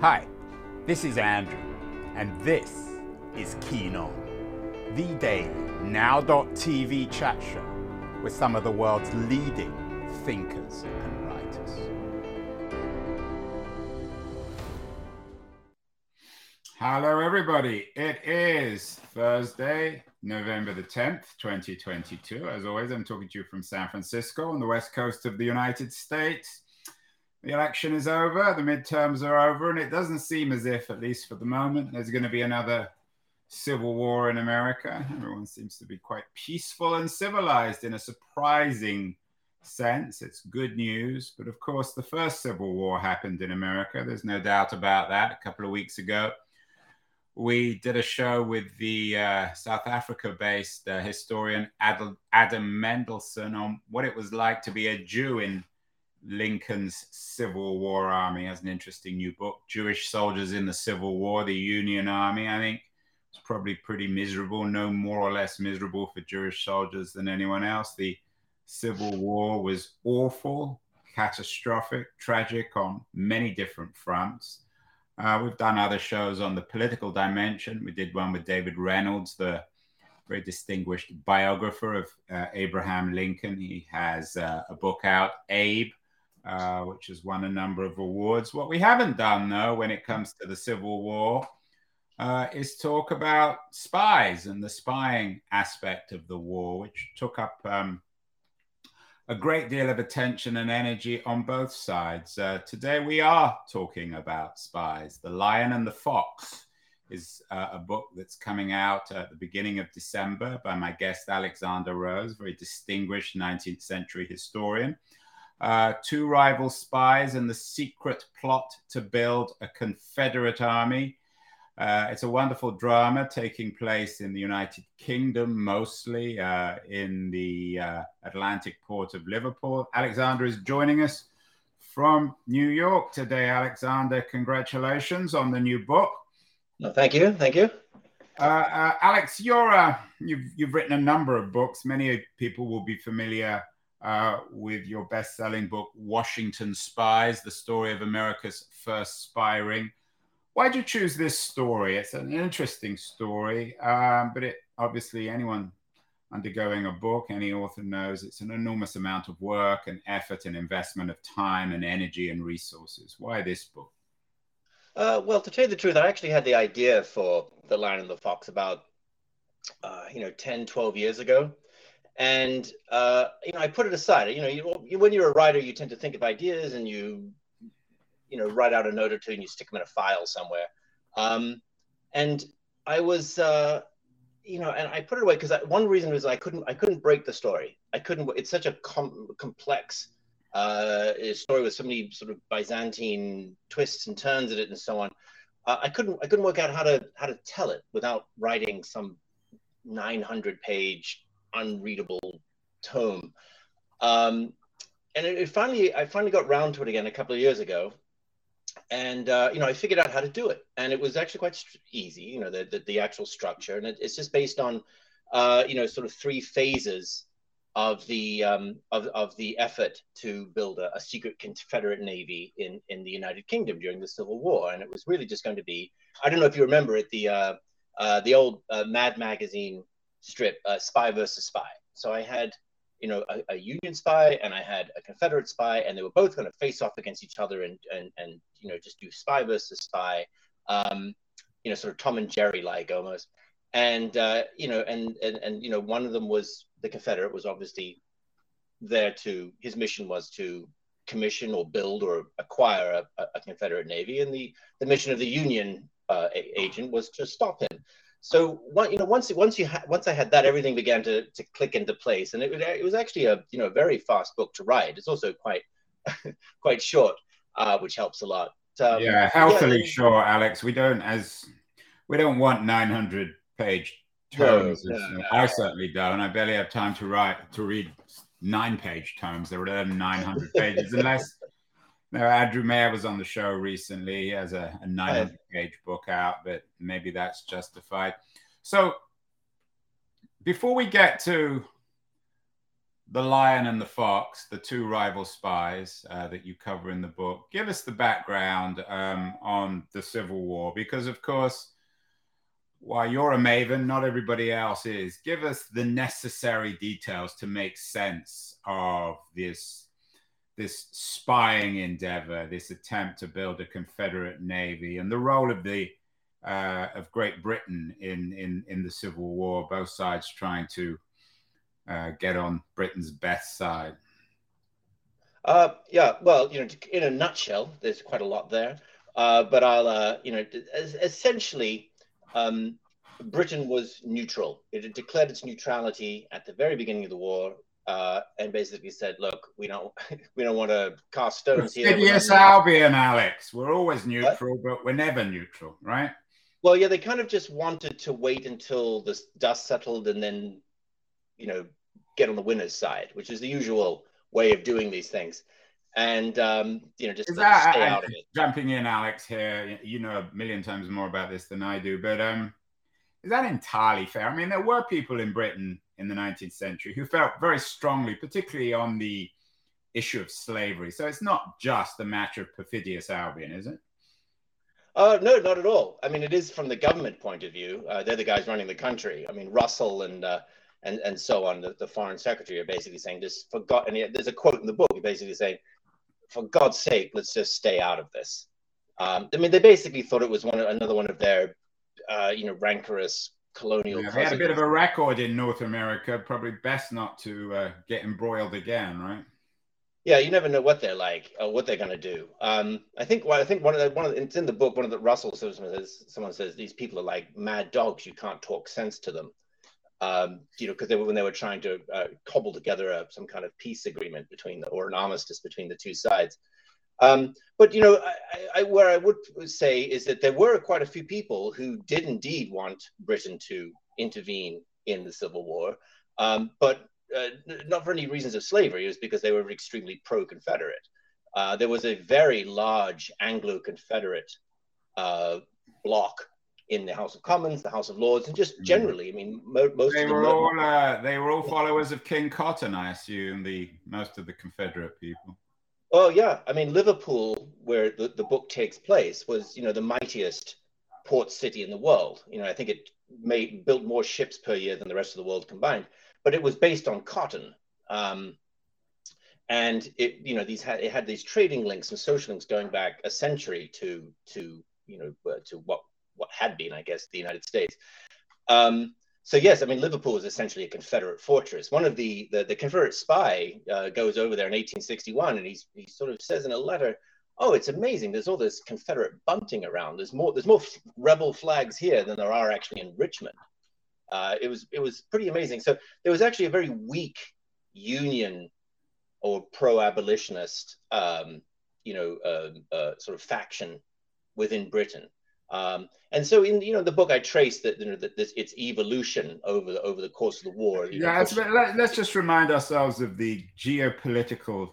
Hi, this is Andrew, and this is Keen On, the daily now.tv chat show with some of the world's leading thinkers and writers. Hello, everybody. It is Thursday, November the 10th, 2022. As always, I'm talking to you from San Francisco on the west coast of the United States. The election is over, the midterms are over, and it doesn't seem as if, at least for the moment, there's going to be another civil war in America. Everyone seems to be quite peaceful and civilized in a surprising sense. It's good news. But of course, the first civil war happened in America. There's no doubt about that. A couple of weeks ago, we did a show with the uh, South Africa based uh, historian Adam, Adam Mendelsohn on what it was like to be a Jew in Lincoln's Civil War Army. Has an interesting new book, Jewish Soldiers in the Civil War, the Union Army. I think it's probably pretty miserable, no more or less miserable for Jewish soldiers than anyone else. The Civil War was awful, catastrophic, tragic on many different fronts. Uh, we've done other shows on the political dimension. We did one with David Reynolds, the very distinguished biographer of uh, Abraham Lincoln. He has uh, a book out, Abe, uh, which has won a number of awards. What we haven't done, though, when it comes to the Civil War, uh, is talk about spies and the spying aspect of the war, which took up um, a great deal of attention and energy on both sides. Uh, today, we are talking about spies. The Lion and the Fox is uh, a book that's coming out at the beginning of December by my guest Alexander Rose, very distinguished 19th century historian. Uh, two rival spies and the secret plot to build a Confederate army uh, it's a wonderful drama taking place in the United Kingdom, mostly uh, in the uh, Atlantic port of Liverpool. Alexander is joining us from New York today. Alexander, congratulations on the new book. No, thank you. Thank you. Uh, uh, Alex, you're uh, you've you've written a number of books. Many people will be familiar with your best-selling book, Washington Spies: The Story of America's First Spy Ring why'd you choose this story? It's an interesting story, um, but it obviously anyone undergoing a book, any author knows it's an enormous amount of work and effort and investment of time and energy and resources. Why this book? Uh, well, to tell you the truth, I actually had the idea for The Lion and the Fox about, uh, you know, 10, 12 years ago. And, uh, you know, I put it aside. You know, you, when you're a writer, you tend to think of ideas and you you know write out a note or two and you stick them in a file somewhere. Um, and I was, uh, you know, and I put it away because one reason was I couldn't I couldn't break the story. I couldn't. It's such a com- complex uh, story with so many sort of Byzantine twists and turns in it and so on. Uh, I couldn't I couldn't work out how to how to tell it without writing some 900 page unreadable tome. Um, and it, it, finally I finally got round to it again a couple of years ago, and uh, you know, I figured out how to do it, and it was actually quite easy. You know, the the, the actual structure, and it, it's just based on, uh, you know, sort of three phases of the um, of of the effort to build a, a, secret Confederate navy in in the United Kingdom during the Civil War, and it was really just going to be. I don't know if you remember it, the uh, uh the old uh, Mad magazine strip, uh, Spy versus Spy. So I had you know, a, a, Union spy and I had a Confederate spy, and they were both going to face off against each other and and and you know just do spy versus spy, um, you know, sort of Tom and Jerry like almost. And uh, you know, and and and you know, one of them was the Confederate was obviously there to his mission was to commission or build or acquire a, a Confederate navy, and the the mission of the Union uh, agent was to stop him so you know once once you ha- once I had that, everything began to to click into place, and it, it was actually a you know very fast book to write. It's also quite quite short, uh, which helps a lot. Um, yeah, healthily yeah. short, Alex. We don't as we don't want nine hundred page tomes. No, no, no. I certainly don't. I barely have time to write to read nine page tomes. There are nine hundred pages, unless no, Andrew Mayer was on the show recently. He has a, a 900 page book out, but maybe that's justified. So, before we get to the Lion and the Fox, the two rival spies uh, that you cover in the book. Give us the background um, on the Civil War, because of course, while you're a maven, not everybody else is. Give us the necessary details to make sense of this this spying endeavor, this attempt to build a Confederate navy, and the role of the uh, of Great Britain in, in in the Civil War. Both sides trying to uh, get on Britain's best side? Uh, yeah, well, you know, in a nutshell, there's quite a lot there. Uh, but I'll, uh, you know, essentially, um, Britain was neutral. It had declared its neutrality at the very beginning of the war, uh, and basically said, "Look, we don't, we don't want to cast stones here." Yes, Albion, Alex. We're always neutral, what? but we're never neutral, right? Well, yeah, they kind of just wanted to wait until the dust settled and then, you know, get on the winner's side, which is the usual way of doing these things. And um, you know, just that, stay out of it. Jumping in, Alex. Here, you know a million times more about this than I do, but um, is that entirely fair? I mean, there were people in Britain in the 19th century who felt very strongly, particularly on the issue of slavery. So it's not just a matter of perfidious Albion, is it? Uh, no, not at all. I mean, it is from the government point of view. Uh, they're the guys running the country. I mean, Russell and uh, and and so on. The, the foreign secretary are basically saying, just for God, there's a quote in the book. Basically saying, for God's sake, let's just stay out of this. Um, I mean, they basically thought it was one another one of their, uh, you know, rancorous colonial. Yeah, they had a bit of a record in North America. Probably best not to uh, get embroiled again, right? Yeah, you never know what they're like or what they're going to do. Um, I think. Well, I think one of the one of the, it's in the book. One of the Russell says someone says these people are like mad dogs. You can't talk sense to them um, you know, because they were when they were trying to uh, cobble together a, some kind of peace agreement between the, or an armistice between the two sides. Um, but you know, I, I, where I would say is that there were quite a few people who did indeed want Britain to intervene in the Civil War, um, but uh, not for any reasons of slavery. It was because they were extremely pro-Confederate. Uh, there was a very large Anglo-Confederate uh, bloc in the House of Commons, the House of Lords, and just mm. generally. I mean, mo- most they of were all uh, they were all followers of King Cotton, I assume. The most of the Confederate people. Oh yeah, I mean Liverpool, where the, the book takes place, was you know the mightiest port city in the world. You know, I think it made built more ships per year than the rest of the world combined. But it was based on cotton. Um, and it you know these had it had these trading links and social links going back a century to to you know uh, to what what had been, I guess, the United States. Um, so yes, I mean Liverpool is essentially a Confederate fortress. One of the the, the Confederate spy uh, goes over there in 1861, and he's, he sort of says in a letter, "Oh, it's amazing. There's all this Confederate bunting around. There's more there's more rebel flags here than there are actually in Richmond." Uh, it was it was pretty amazing. So there was actually a very weak Union or pro-abolitionist, um, you know, uh, uh, sort of faction within Britain. Um, and so in you know the book I trace that you know that this its evolution over the over the course of the war. yeah, know, let, us just remind ourselves of the geopolitical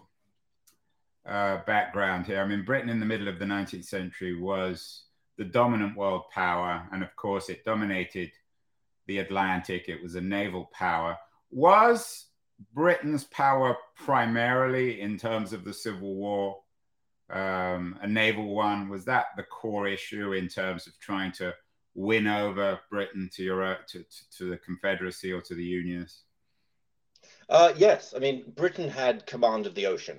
uh, background here. I mean, Britain in the middle of the 19th century was the dominant world power, and of course, it dominated the Atlantic. It was a naval power. Was Britain's power primarily in terms of the Civil War um, a naval one. Was that the core issue in terms of trying to win over Britain to your to, to the Confederacy or to the Unionists? Uh, yes, I mean Britain had command of the ocean.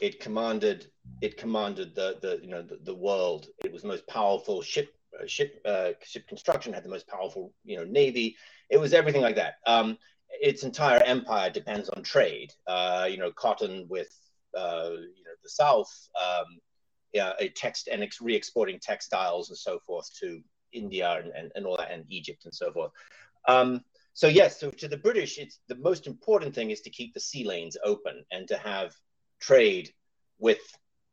It commanded it commanded the the you know the, the world. It was the most powerful ship uh, ship uh, ship construction. Had the most powerful you know navy. It was everything like that. Um, its entire empire depends on trade. Uh, you know, cotton with uh, you know, the South, um, yeah, a text and ex- re-exporting textiles and so forth to India and, and, and all that, and Egypt and so forth. Um, so yes, so to the British, it's the most important thing is to keep the sea lanes open and to have trade with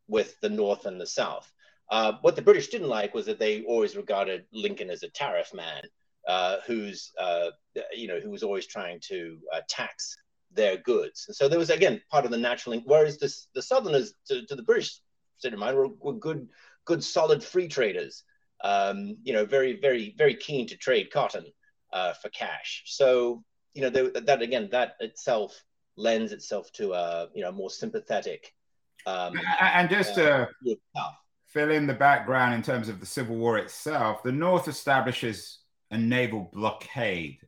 with the North and the South. Uh, what the British didn't like was that they always regarded Lincoln as a tariff man, uh, who's uh, you know who was always trying to uh, tax their goods. And so there was again part of the natural link. Whereas this, the Southerners to, to the British state of mind were, were good, good solid free traders. Um, you know, very, very, very keen to trade cotton uh, for cash. So you know they, that again, that itself lends itself to a you know more sympathetic. Um, and just to uh, fill in the background in terms of the Civil War itself, the North establishes a naval blockade.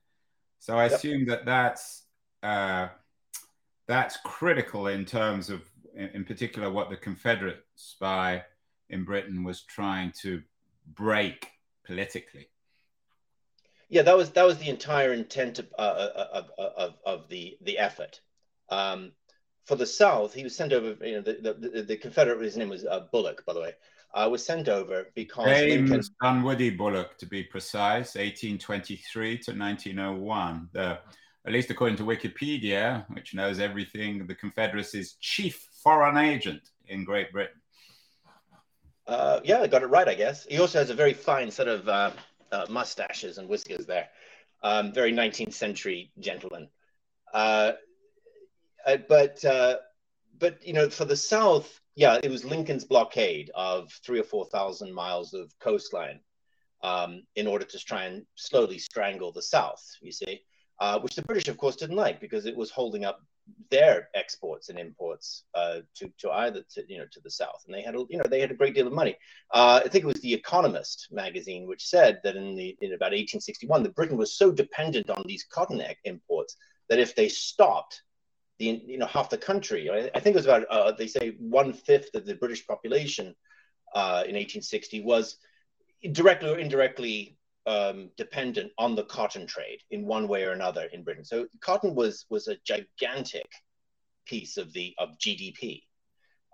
So I yep. assume that that's uh, that's critical in terms of, in, in particular, what the Confederate spy in Britain was trying to break politically. Yeah, that was that was the entire intent of, uh, uh of, of, of, the the effort. Um, for the South, he was sent over. You know, the, the, the Confederate, his name was uh, Bulloch, by the way, uh, was sent over because James Lincoln... Dunwoody Bulloch, to be precise, 1823 to 1901. The, at least according to Wikipedia, which knows everything, the Confederacy's chief foreign agent in Great Britain. Uh, yeah, I got it right, I guess. He also has a very fine set of uh, uh, mustaches and whiskers there. Um, very 19th century gentleman. Uh, uh, but uh, but you know, for the South, yeah, it was Lincoln's blockade of three or four thousand miles of coastline um, in order to try and slowly strangle the South. You see, uh, which the British, of course, didn't like because it was holding up their exports and imports uh, to to either to you know to the south, and they had a, you know they had a great deal of money. Uh, I think it was the Economist magazine which said that in the in about 1861, that Britain was so dependent on these cotton imports that if they stopped, the you know half the country, I, I think it was about uh, they say one fifth of the British population uh, in 1860 was directly or indirectly um, dependent on the cotton trade in one way or another in Britain. So cotton was was a gigantic piece of the of GDP.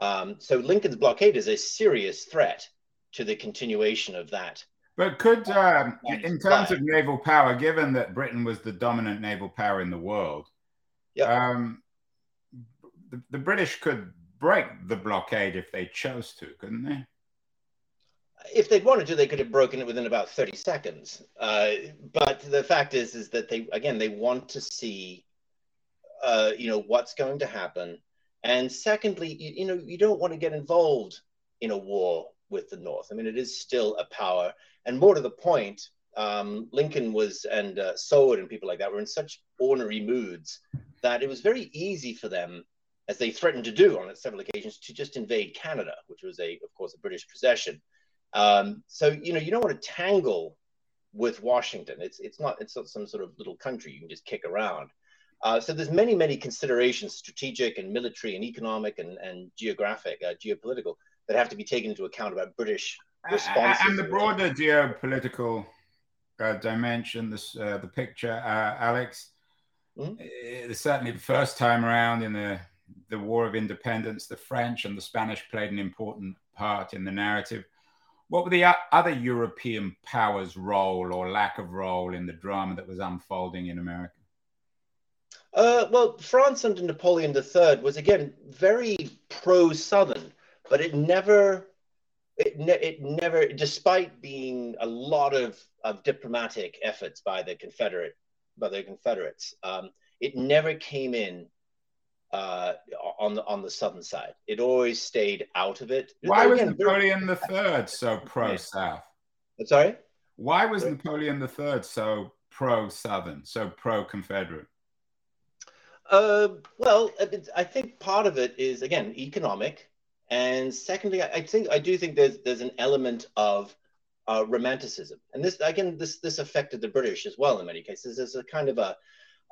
Um, so Lincoln's blockade is a serious threat to the continuation of that. But could, um, in terms of naval power, given that Britain was the dominant naval power in the world, yep. um, the, the British could break the blockade if they chose to, couldn't they? If they'd wanted to, they could have broken it within about 30 seconds. Uh, but the fact is, is that they, again, they want to see, uh, you know, what's going to happen. And secondly, you, you, know, you don't want to get involved in a war with the North. I mean, it is still a power. And more to the point, um, Lincoln was, and uh, Seward and people like that were in such ornery moods that it was very easy for them, as they threatened to do on several occasions, to just invade Canada, which was a, of course, a British possession. Um, so you know you don't want to tangle with Washington. It's it's not it's not some sort of little country you can just kick around. Uh, so there's many many considerations, strategic and military and economic and and geographic, uh, geopolitical, that have to be taken into account about British responses. And the broader geopolitical uh, dimension, this uh, the picture, uh, Alex. Mm-hmm. It's certainly the first time around in the the War of Independence, the French and the Spanish played an important part in the narrative. What were the other European powers' role or lack of role in the drama that was unfolding in America? Uh, well, France under Napoleon III was again very pro-Southern, but it never, it, ne- it never, despite being a lot of, of diplomatic efforts by the Confederate, by the Confederates, um, it never came in uh, on the on the southern side. It always stayed out of it. Why was Napoleon the Third so pro South? Sorry. Why was Napoleon the Third so pro Southern, so pro Confederate? Uh, well, I think part of it is again economic, and secondly, I think I do think there's there's an element of uh, romanticism, and this again this this affected the British as well in many cases. There's a kind of a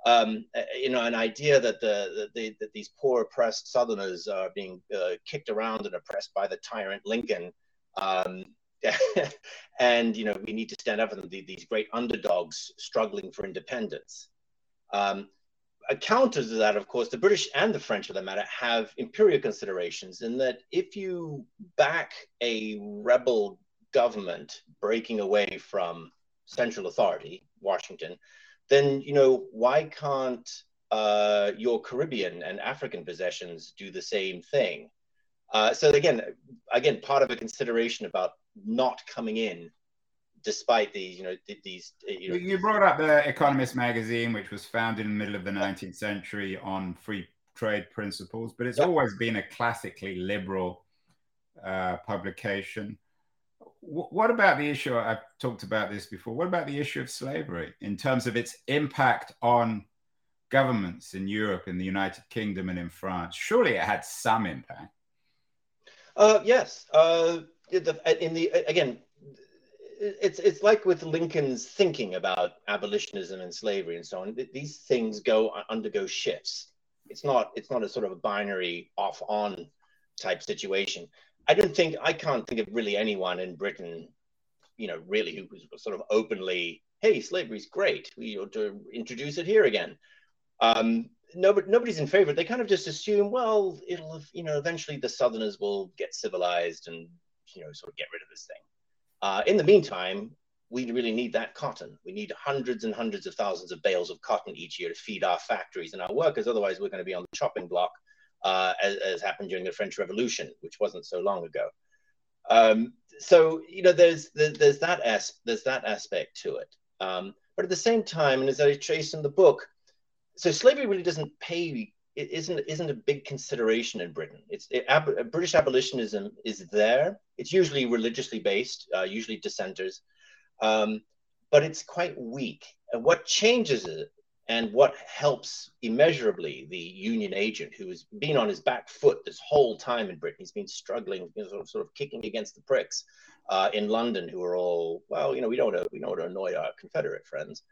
um, uh, you know, an idea that the, the, that these poor oppressed Southerners are being uh, kicked around and oppressed by the tyrant Lincoln, um, and you know we need to stand up for them. These great underdogs struggling for independence. Um, a counter to that, of course, the British and the French, for that matter, have imperial considerations in that if you back a rebel government breaking away from central authority, Washington, then you know why can't uh, your Caribbean and African possessions do the same thing? Uh, so again, again, part of a consideration about not coming in, despite these, you know, these. You, know, you brought up the Economist magazine, which was founded in the middle of the 19th century on free trade principles, but it's always been a classically liberal uh, publication what about the issue? I've talked about this before. What about the issue of slavery in terms of its impact on governments in Europe, in the United Kingdom, and in France. Surely it had some impact. Uh, yes. Uh, in the again, it's it's like with Lincoln's thinking about abolitionism and slavery and so on. These things go undergo shifts. It's not it's not a sort of a binary off on type situation. I don't think I can't think of really anyone in Britain, you know, really who was sort of openly, hey, slavery's great. We ought to introduce it here again. Um, nobody, nobody's in favor. They kind of just assume, well, it'll, you know, eventually the Southerners will get civilized and, you know, sort of get rid of this thing. Uh, in the meantime, we really need that cotton. We need hundreds and hundreds of thousands of bales of cotton each year to feed our factories and our workers. Otherwise, we're going to be on the chopping block, uh, as, as, happened during the French Revolution, which wasn't so long ago. Um, so you know, there's there's that as, there's that aspect to it. Um, but at the same time, and as I trace in the book, so slavery really doesn't pay it isn't isn't a big consideration in Britain. It's it, ab, British abolitionism is there. It's usually religiously based, uh, usually dissenters, um, but it's quite weak. And what changes it, and what helps immeasurably the Union agent, who has been on his back foot this whole time in Britain, he's been struggling, you know, sort, of, sort of kicking against the pricks uh, in London, who are all well, you know, we don't know, we know to annoy our Confederate friends.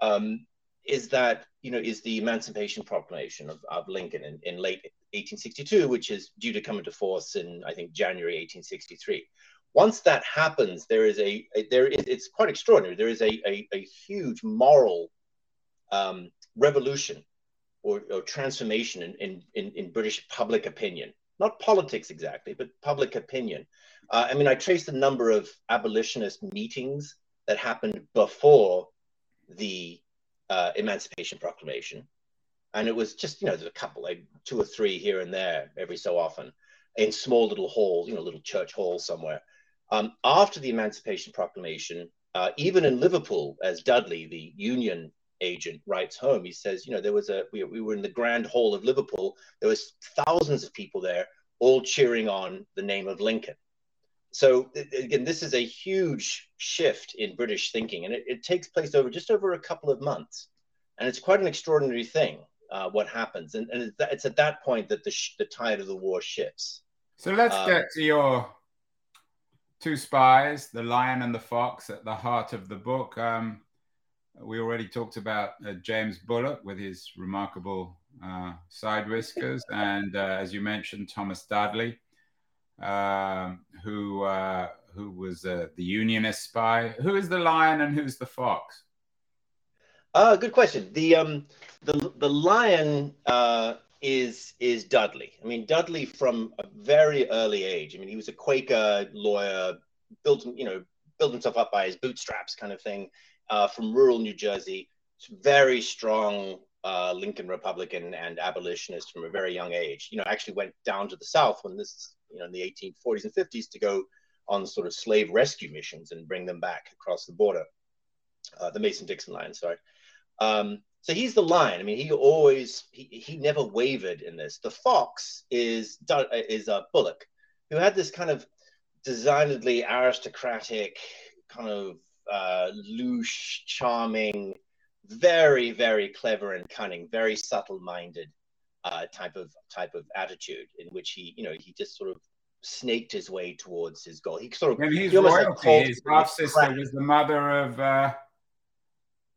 Um, is that you know is the Emancipation Proclamation of, of Lincoln in, in late 1862, which is due to come into force in I think January 1863. Once that happens, there is a, a there is it's quite extraordinary. There is a a, a huge moral um, revolution or, or transformation in, in, in, British public opinion, not politics exactly, but public opinion. Uh, I mean, I traced a number of abolitionist meetings that happened before the uh, Emancipation Proclamation, and it was just you know there's a couple like two or three here and there every so often in small little halls, you know, little church halls somewhere. Um, after the Emancipation Proclamation, uh, even in Liverpool, as Dudley, the Union agent, writes home, he says, you know, there was a we, we were in the Grand Hall of Liverpool. There was thousands of people there, all cheering on the name of Lincoln so again, this is a huge shift in British thinking, and it, it, takes place over just over a couple of months, and it's quite an extraordinary thing uh, what happens, and, and it's, at that point that the the tide of the war shifts. So let's um, get to your two spies, the lion and the fox, at the heart of the book. Um, we already talked about uh, James Bulloch with his remarkable uh, side whiskers, and uh, as you mentioned, Thomas Dudley um, who uh, who was uh, the Unionist spy. Who is the lion and who's the fox? Uh, good question. The um, the the lion uh, is is Dudley. I mean, Dudley from a very early age. I mean, he was a Quaker lawyer, built you know built himself up by his bootstraps, kind of thing, uh, from rural New Jersey. Very strong uh, Lincoln Republican and abolitionist from a very young age. You know, actually went down to the South when this you know, in the 1840s and 50s to go on sort of slave rescue missions and bring them back across the border. Uh, the Mason-Dixon line, sorry. Um, so he's the lion. I mean, he always he, he never wavered in this. The fox is is a Bulloch, who had this kind of designedly aristocratic, kind of uh, loose, charming, very very clever and cunning, very subtle-minded uh, type of type of attitude in which he, you know, he just sort of snaked his way towards his goal. He sort of and he's he royalty. Like his half sister was the mother of uh,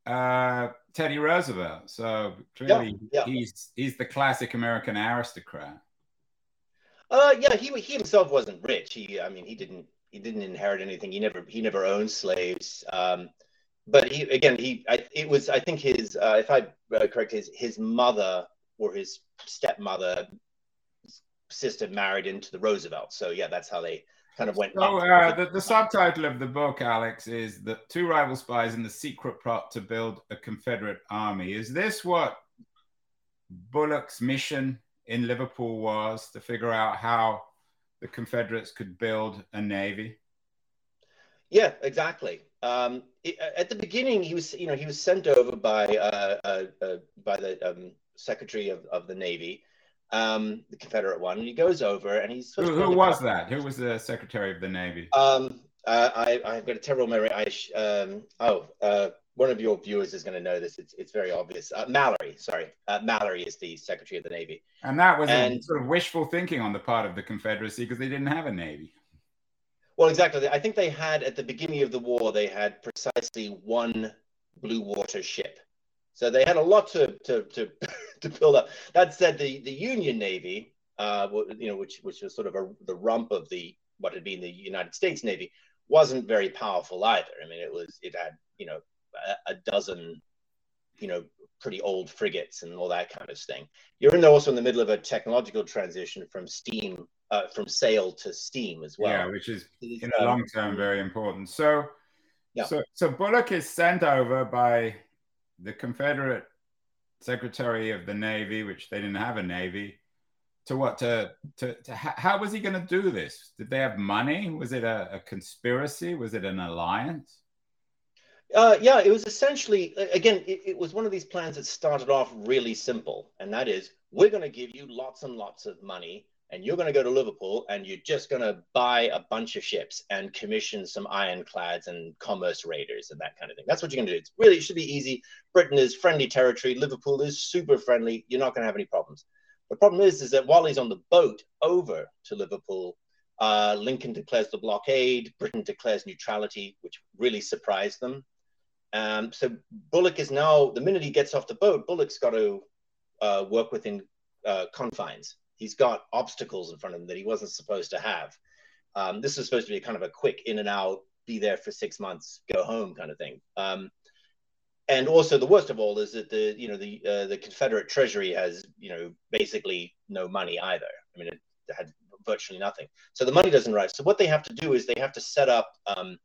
uh, Teddy Roosevelt. So really, yeah, yeah. he's he's the classic American aristocrat. Uh, yeah, he he himself wasn't rich. He, I mean, he didn't he didn't inherit anything. He never he never owned slaves. Um, but he again he I, it was I think his uh, if I uh, correct his his mother or his stepmother sister married into the Roosevelt. So yeah, that's how they kind of went. So uh, the, the subtitle of the book, Alex, is the two rival spies in the secret plot to build a Confederate army. Is this what Bulloch's mission in Liverpool was to figure out how the Confederates could build a navy? Yeah, exactly. Um, it, at the beginning, he was, you know, he was sent over by uh, uh, uh by the um, Secretary of, of the Navy, um, the Confederate one. And he goes over and he's. Who, who was that? Who was the Secretary of the Navy? Um, uh, I, I've got a terrible memory. I, um, oh, uh, one of your viewers is going to know this. It's, it's very obvious. Uh, Mallory, sorry, uh, Mallory is the Secretary of the Navy, and that was and, sort of wishful thinking on the part of the Confederacy because they didn't have a navy. Well, exactly. I think they had at the beginning of the war they had precisely one blue water ship, so they had a lot to to to, to build up. That said, the the Union Navy, uh, you know, which which was sort of a, the rump of the what had been the United States Navy, wasn't very powerful either. I mean, it was it had you know a, dozen you know pretty old frigates and all that kind of thing. You're in also in the middle of a technological transition from steam uh, from sail to steam as well. Yeah, which is in the long term very important. So, yeah. so so Bulloch is sent over by the Confederate Secretary of the Navy, which they didn't have a navy, to what to to, to how was he going to do this? Did they have money? Was it a, a conspiracy? Was it an alliance? Uh, yeah, it was essentially again, it, it, was one of these plans that started off really simple, and that is we're going to give you lots and lots of money, and you're going to go to Liverpool, and you're just going to buy a bunch of ships and commission some ironclads and commerce raiders and that kind of thing. That's what you're going to do. It's really it should be easy. Britain is friendly territory. Liverpool is super friendly. You're not going to have any problems. The problem is, is that while he's on the boat over to Liverpool, uh, Lincoln declares the blockade. Britain declares neutrality, which really surprised them. Um, so Bulloch is now, the minute he gets off the boat, Bulloch's got to uh, work within uh, confines. He's got obstacles in front of him that he wasn't supposed to have. Um, this is supposed to be kind of a quick in and out, be there for six months, go home kind of thing. Um, and also the worst of all is that the you know the uh, the Confederate Treasury has you know basically no money either. I mean, it had virtually nothing. So the money doesn't rise. So what they have to do is they have to set up um,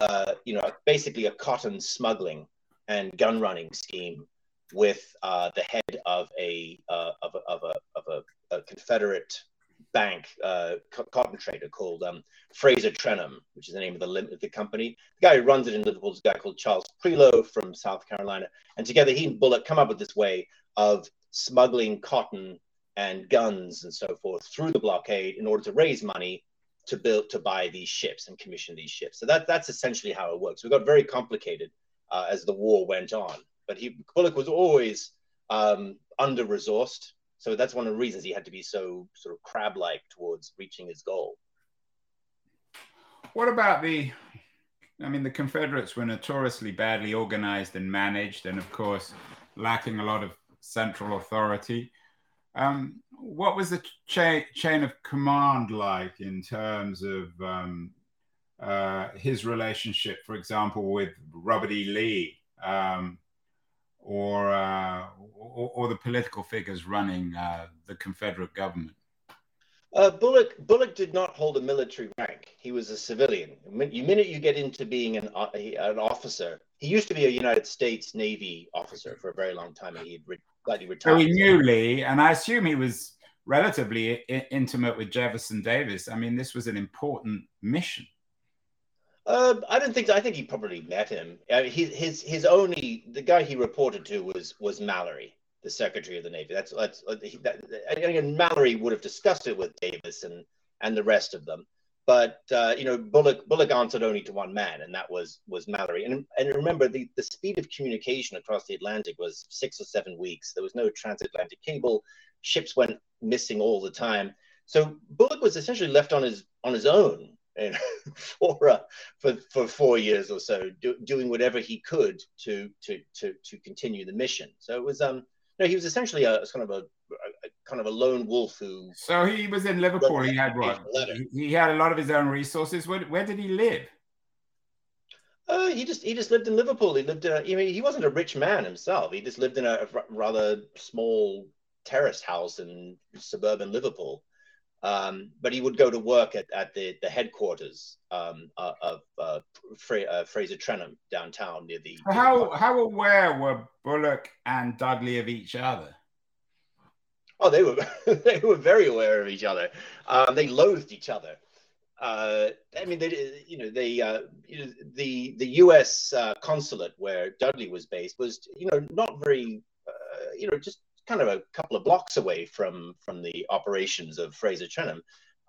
uh, you know basically a cotton smuggling and gun running scheme with uh, the head of a uh, of a of a, of a, a Confederate bank uh, cotton trader called um, Fraser Trenholm, which is the name of the, the company. The guy who runs it in Liverpool is a guy called Charles Prioleau from South Carolina. And together he and Bulloch come up with this way of smuggling cotton and guns and so forth through the blockade in order to raise money to build to buy these ships and commission these ships. So that, that's essentially how it works. We got very complicated uh, as the war went on. But he Bulloch was always um, under resourced so that's one of the reasons he had to be so sort of crab-like towards reaching his goal. What about the? I mean, the Confederates were notoriously badly organized and managed, and of course, lacking a lot of central authority. Um, what was the cha- chain of command like in terms of um, uh, his relationship, for example, with Robert E. Lee? Um, or, uh, or, or, the political figures running uh, the Confederate government? Uh, Bullock Bulloch did not hold a military rank. He was a civilian. The minute you get into being an, uh, an officer, he used to be a United States Navy officer for a very long time, he had slightly retired. So he knew Lee, and I assume he was relatively I- intimate with Jefferson Davis. I mean, this was an important mission. Uh, I don't think. So. I think he probably met him. Uh, his his his only the guy he reported to was was Mallory, the Secretary of the Navy. That's that's uh, that, again Mallory would have discussed it with Davis and and the rest of them. But uh, you know, Bullock Bulloch answered only to one man, and that was was Mallory. And and remember, the the speed of communication across the Atlantic was six or seven weeks. There was no transatlantic cable. Ships went missing all the time. So Bulloch was essentially left on his on his own for uh, for for four years or so, do, doing whatever he could to to to to continue the mission. So it was um no, he was essentially a kind of a kind of a lone wolf who. So he was in Liverpool. He had what? He had a lot of his own resources. Where, where did he live? Uh, he just he just lived in Liverpool. He lived. Uh, I mean, he wasn't a rich man himself. He just lived in a rather small terraced house in suburban Liverpool. Um, but he would go to work at, at the, the headquarters um, uh, of uh, Fra- uh, Fraser Trenholm downtown near the. How, how aware were Bulloch and Dudley of each other? Oh, they were they were very aware of each other. Um, they loathed each other. Uh, I mean, they, you know, they, uh, you know, the the U.S. Uh, consulate where Dudley was based was, you know, not very, uh, you know, just kind of a couple of blocks away from from the operations of Fraser Trenholm.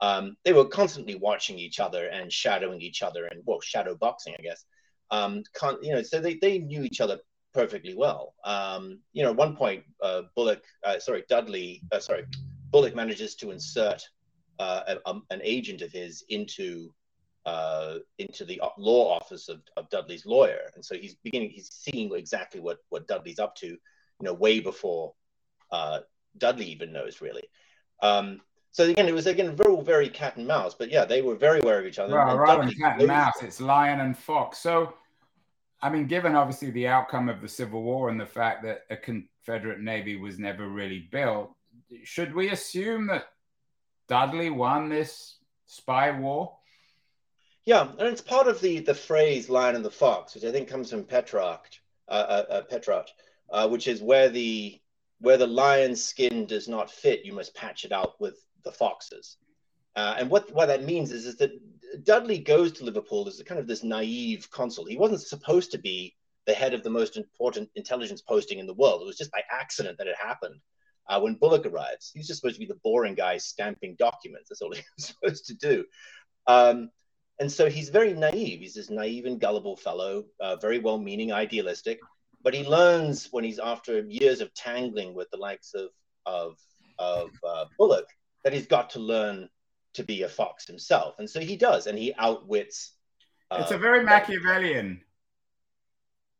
Um, they were constantly watching each other and shadowing each other and well, shadow boxing, I guess. Um, you know, so they, they knew each other perfectly well. Um, you know, at one point, uh, Bulloch, uh, sorry, Dudley, uh, sorry, Bulloch manages to insert uh, a, um, an agent of his into uh, into the law office of, of Dudley's lawyer, and so he's beginning, he's seeing exactly what what Dudley's up to, you know, way before uh, Dudley even knows really. Um, so again, it was again very very cat and mouse, but yeah, they were very aware of each other. Well, rather than cat and mouse, it's lion and fox. So I mean, given obviously the outcome of the Civil War and the fact that a Confederate Navy was never really built, should we assume that Dudley won this spy war? Yeah, and it's part of the the phrase "lion and the fox," which I think comes from Petrarch, uh, uh, uh, Petrarch, uh, which is where the where the lion's skin does not fit, you must patch it out with the foxes. Uh, and what, what that means is, is that Dudley goes to Liverpool as a kind of this naive consul. He wasn't supposed to be the head of the most important intelligence posting in the world. It was just by accident that it happened uh, when Bulloch arrives. He's just supposed to be the boring guy stamping documents. That's all he was supposed to do. Um, and so he's very naive. He's this naive and gullible fellow, uh, very well meaning, idealistic. But he learns when he's after years of tangling with the likes of, of, of uh, Bulloch that he's got to learn to be a fox himself. And so he does, and he outwits. Uh, it's a very Machiavellian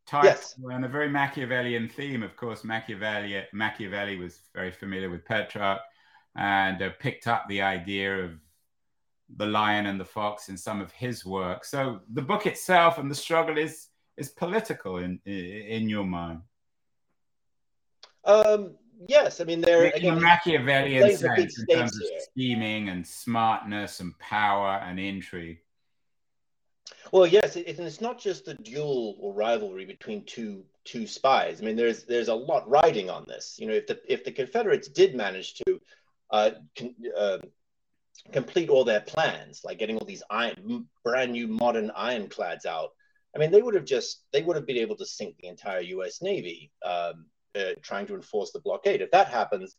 type yes. and a very Machiavellian theme. Of course, Machiavelli, Machiavelli was very familiar with Petrarch and uh, picked up the idea of the lion and the fox in some of his work. So the book itself and the struggle is is political in in your mind. Um, yes, I mean they're in again, Machiavellian sense in terms of here. scheming and smartness and power and intrigue. Well, yes, it, and it's not just a duel or rivalry between two two spies. I mean, there's there's a lot riding on this. You know, if the if the Confederates did manage to uh, con, uh, complete all their plans, like getting all these iron, brand new modern ironclads out, I mean, they would have just they would have been able to sink the entire U.S. Navy. Um, uh, trying to enforce the blockade. If that happens,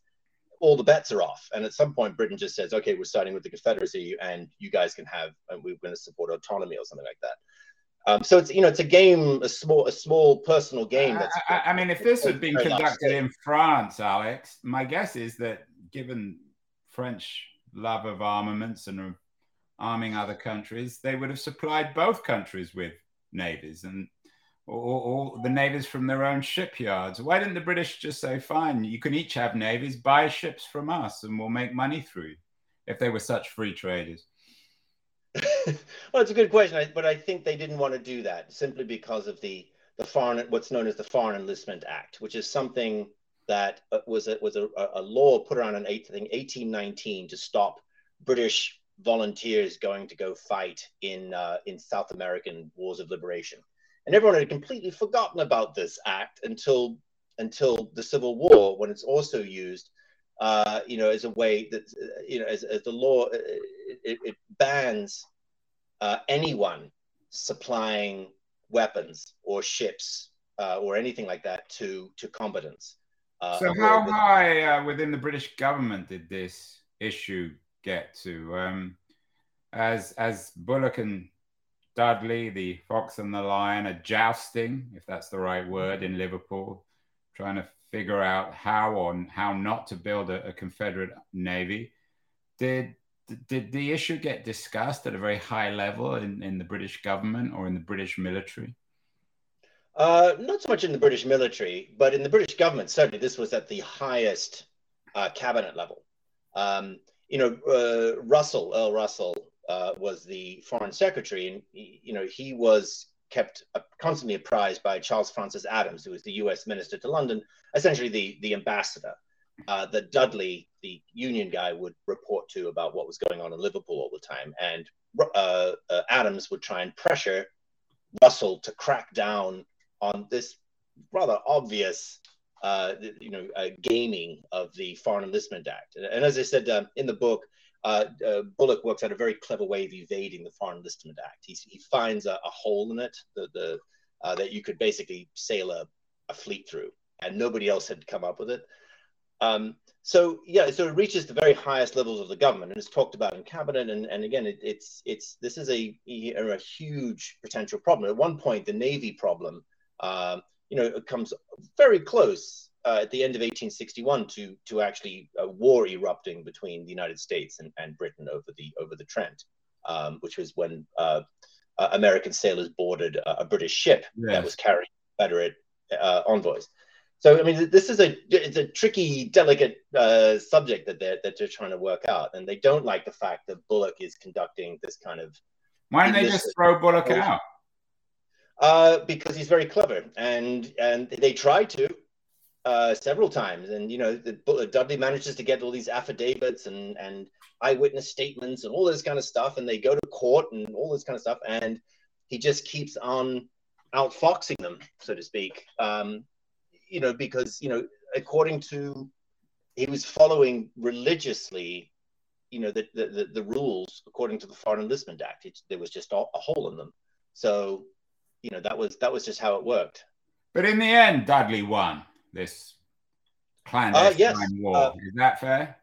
all the bets are off. And at some point, Britain just says, okay, we're starting with the Confederacy and you guys can have, and we're going to support autonomy or something like that. Um, so it's you know it's a game, a small a small personal game. That's I, I mean, if this had been conducted in France, Alex, my guess is that given French love of armaments and arming other countries, they would have supplied both countries with navies, and or, the navies from their own shipyards. Why didn't the British just say, fine, you can each have navies, buy ships from us, and we'll make money through if they were such free traders? well, it's a good question, but I think they didn't want to do that simply because of the the foreign what's known as the Foreign Enlistment Act, which is something that uh, was a, was a, a law put around in 1819 to stop British volunteers going to go fight in uh, in South American wars of liberation and everyone had completely forgotten about this act until until the Civil War, when it's also used, uh, you know, as a way that you know, as, as the law, uh, it, it bans uh, anyone supplying weapons or ships uh, or anything like that to to combatants. Uh, so, how high uh, within the British government did this issue get to? Um, as as Bulloch and Dudley, the fox and the lion, are jousting, if that's the right word, in Liverpool, trying to figure out how on how not to build a, a Confederate navy. Did did the issue get discussed at a very high level in, in the British government or in the British military? Uh, not so much in the British military, but in the British government, certainly this was at the highest uh, cabinet level. Um, you know, uh, Russell, Earl Russell, uh, was the foreign secretary, and you know he was kept constantly apprised by Charles Francis Adams, who was the U.S. minister to London, essentially the the ambassador uh, that Dudley, the Union guy, would report to about what was going on in Liverpool all the time, and uh, uh Adams would try and pressure Russell to crack down on this rather obvious. Uh, you know, gaming of the Foreign Enlistment Act, and, and as I said um, in the book, uh, uh, Bulloch works out a very clever way of evading the Foreign Enlistment Act. He, he finds a, a, hole in it the, the, uh, that you could basically sail a, a, fleet through, and nobody else had come up with it. Um, so yeah, so it reaches the very highest levels of the government and it's talked about in cabinet. And, and again, it, it's it's this is a, a huge potential problem. At one point, the Navy problem, um, you know, comes very close uh, at the end of 1861 to to actually a war erupting between the United States and, and Britain over the over the Trent, um, which was when uh, uh, American sailors boarded a British ship yes. that was carrying Confederate uh, envoys. So I mean, this is a it's a tricky, delicate uh, subject that they're that they're trying to work out, and they don't like the fact that Bullock is conducting this kind of. Why don't they just throw Bullock out? Uh, because he's very clever, and and they try to uh, several times, and you know, the, Dudley manages to get all these affidavits and and eyewitness statements and all this kind of stuff, and they go to court and all this kind of stuff, and he just keeps on outfoxing them, so to speak. Um, you know, because, you know, according to, he was following religiously, you know, the, the, the rules according to the Foreign Enlistment Act. It, there was just a, a hole in them. So, you know, that was, that was just how it worked. But in the end, Dudley won this clandestine uh, yes. war. Uh, Is that fair?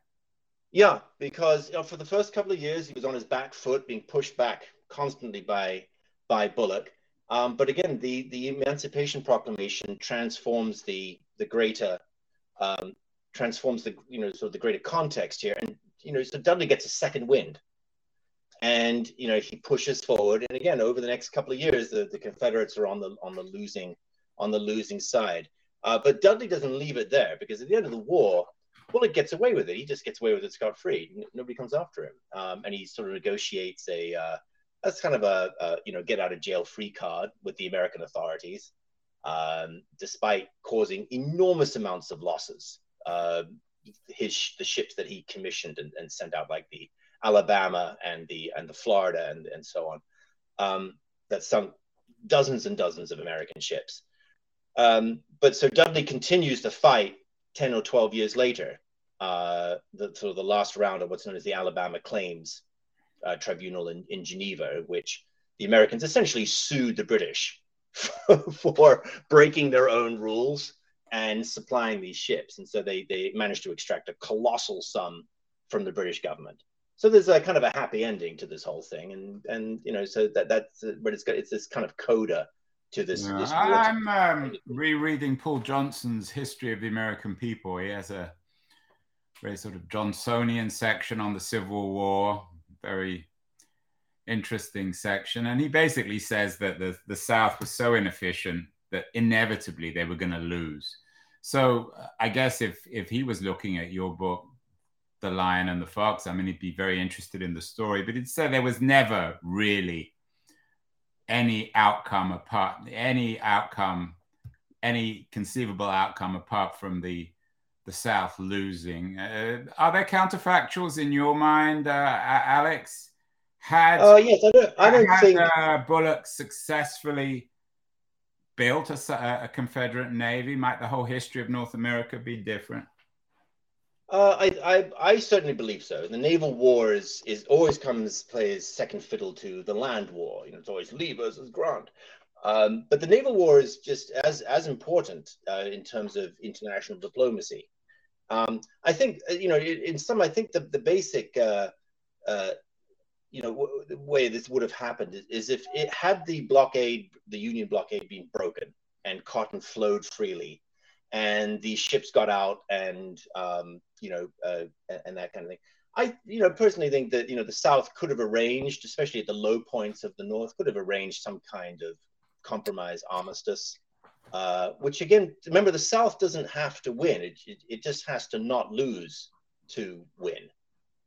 Yeah, because you know, for the first couple of years, he was on his back foot, being pushed back constantly by by Bulloch. Um, but again, the, the Emancipation Proclamation transforms the the greater um, transforms the you know sort of the greater context here, and you know so Dudley gets a second wind, and you know he pushes forward, and again over the next couple of years, the, the Confederates are on the on the losing on the losing side. Uh, but Dudley doesn't leave it there because at the end of the war, Bulloch gets away with it. He just gets away with it scot free. Nobody comes after him, um, and he sort of negotiates a uh, that's kind of a, a, you know get out of jail free card with the American authorities, um, despite causing enormous amounts of losses. Uh, his the ships that he commissioned and, and, sent out, like the Alabama and the and the Florida and and so on, um, that sunk dozens and dozens of American ships. Um, but so Dudley continues to fight ten or twelve years later. Uh, the sort of the last round of what's known as the Alabama claims uh, tribunal in, in Geneva, which the Americans essentially sued the British for breaking their own rules and supplying these ships. And so they, they managed to extract a colossal sum from the British government. So there's a kind of a happy ending to this whole thing. And, and you know, so that, that's, but it's got, it's this kind of coda to this. Yeah, this I'm um, rereading Paul Johnson's History of the American People. He has a very sort of Johnsonian section on the Civil War, very interesting section. And he basically says that the, the South was so inefficient that inevitably they were going to lose. So I guess if if he was looking at your book, The Lion and the Fox, I mean, he'd be very interested in the story. But he'd say there was never really any outcome apart, any outcome, any conceivable outcome apart from the the South losing. Uh, are there counterfactuals in your mind, uh, Alex? Had uh, yes, I don't, I don't had, think uh, Bulloch successfully built a, a, Confederate navy. Might the whole history of North America be different? Uh, I, I, I certainly believe so. The naval war is, is always comes plays second fiddle to the land war. You know, it's always Lee versus Grant. Um, but the naval war is just as as important uh, in terms of international diplomacy. Um, I think uh, you know in some I think the the basic uh, uh, you know w- way this would have happened is, is, if it had the blockade the Union blockade been broken and cotton flowed freely and the ships got out and um, you know uh, and, and that kind of thing. I, you know, personally think that you know the South could have arranged, especially at the low points of the North, could have arranged some kind of compromise armistice, uh, which again, remember, the South doesn't have to win. It, it, it just has to not lose to win.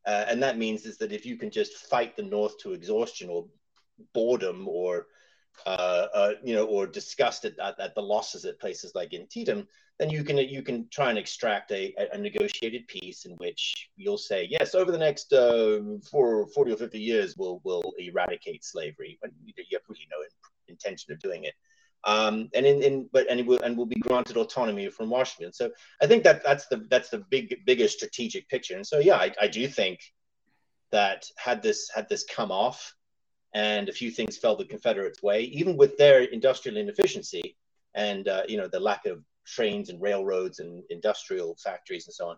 Uh, and that means is that if you can just fight the North to exhaustion or boredom or uh, uh, you know, or disgust at, at, the losses at places like Antietam, then you can you can try and extract a, a negotiated peace in which you'll say, yes, over the next uh, four, 40 or 50 years, we'll, we'll eradicate slavery. But you have really no intention of doing it. Um, and in, in but and will and will be granted autonomy from Washington. So I think that that's the that's the big biggest strategic picture. And so yeah, I, I do think that had this had this come off and a few things fell the Confederates' way, even with their industrial inefficiency and uh, you know the lack of trains and railroads and industrial factories and so on.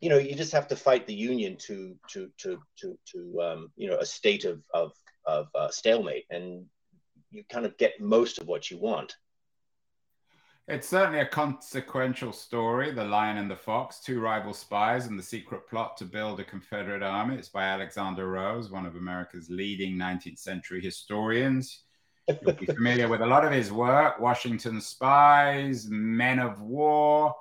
you know, you just have to fight the union to to to to to um, you know a state of of of uh, stalemate, and you kind of get most of what you want. It's certainly a consequential story, The Lion and the Fox, two rival spies and the secret plot to build a Confederate army. It's by Alexander Rose, one of America's leading 19th century historians. You'll be familiar with a lot of his work Washington Spies, Men of War,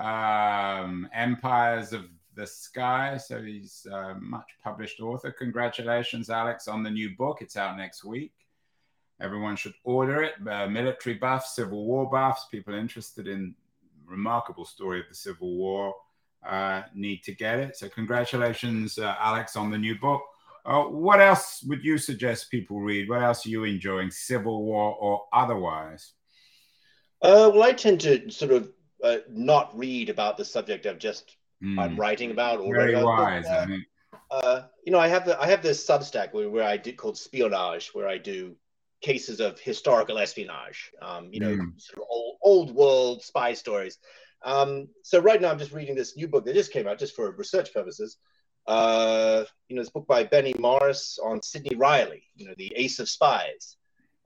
um, Empires of the Sky. So he's a much published author. Congratulations, Alex, on the new book. It's out next week. Everyone should order it. Uh, military buffs, Civil War buffs, people interested in remarkable story of the Civil War uh, need to get it. So congratulations, uh, Alex, on the new book. Uh, what else would you suggest people read? What else are you enjoying, Civil War or otherwise? Uh, well, I tend to sort of uh, not read about the subject of just mm. I'm writing about. Or Very wise. I mean. you know, I have the I have this Substack where, where I did called Spionage, where I do cases of historical espionage, um, you know, mm. sort of old, old, world spy stories. Um, so right now I'm just reading this new book that just came out just for research purposes. Uh, you know, this book by Benny Morris on Sidney Reilly, you know, the ace of spies,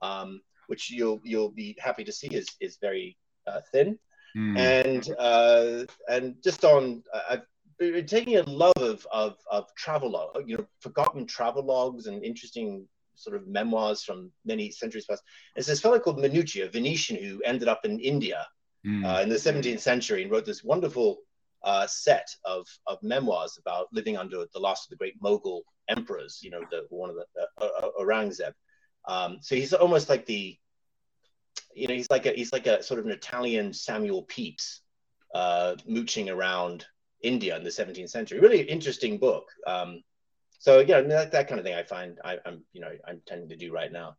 um, which you'll you'll be happy to see is is very uh, thin, mm. and uh, and just on I've been taking a love of of, of travel, you know, forgotten travel logs and interesting sort of memoirs from many centuries past. It's this fellow called Manucci, a Venetian who ended up in India mm. uh, in the 17th century and wrote this wonderful uh, set of, of memoirs about living under the last of the great Mughal emperors, you know, the, one of the uh, uh Aurangzeb. Um, so he's almost like the, you know, he's like a he's like a sort of an Italian Samuel Pepys, uh, mooching around India in the 17th century. Really interesting book. Um, so yeah, that, that kind of thing I find I, I'm you know I'm tending to do right now.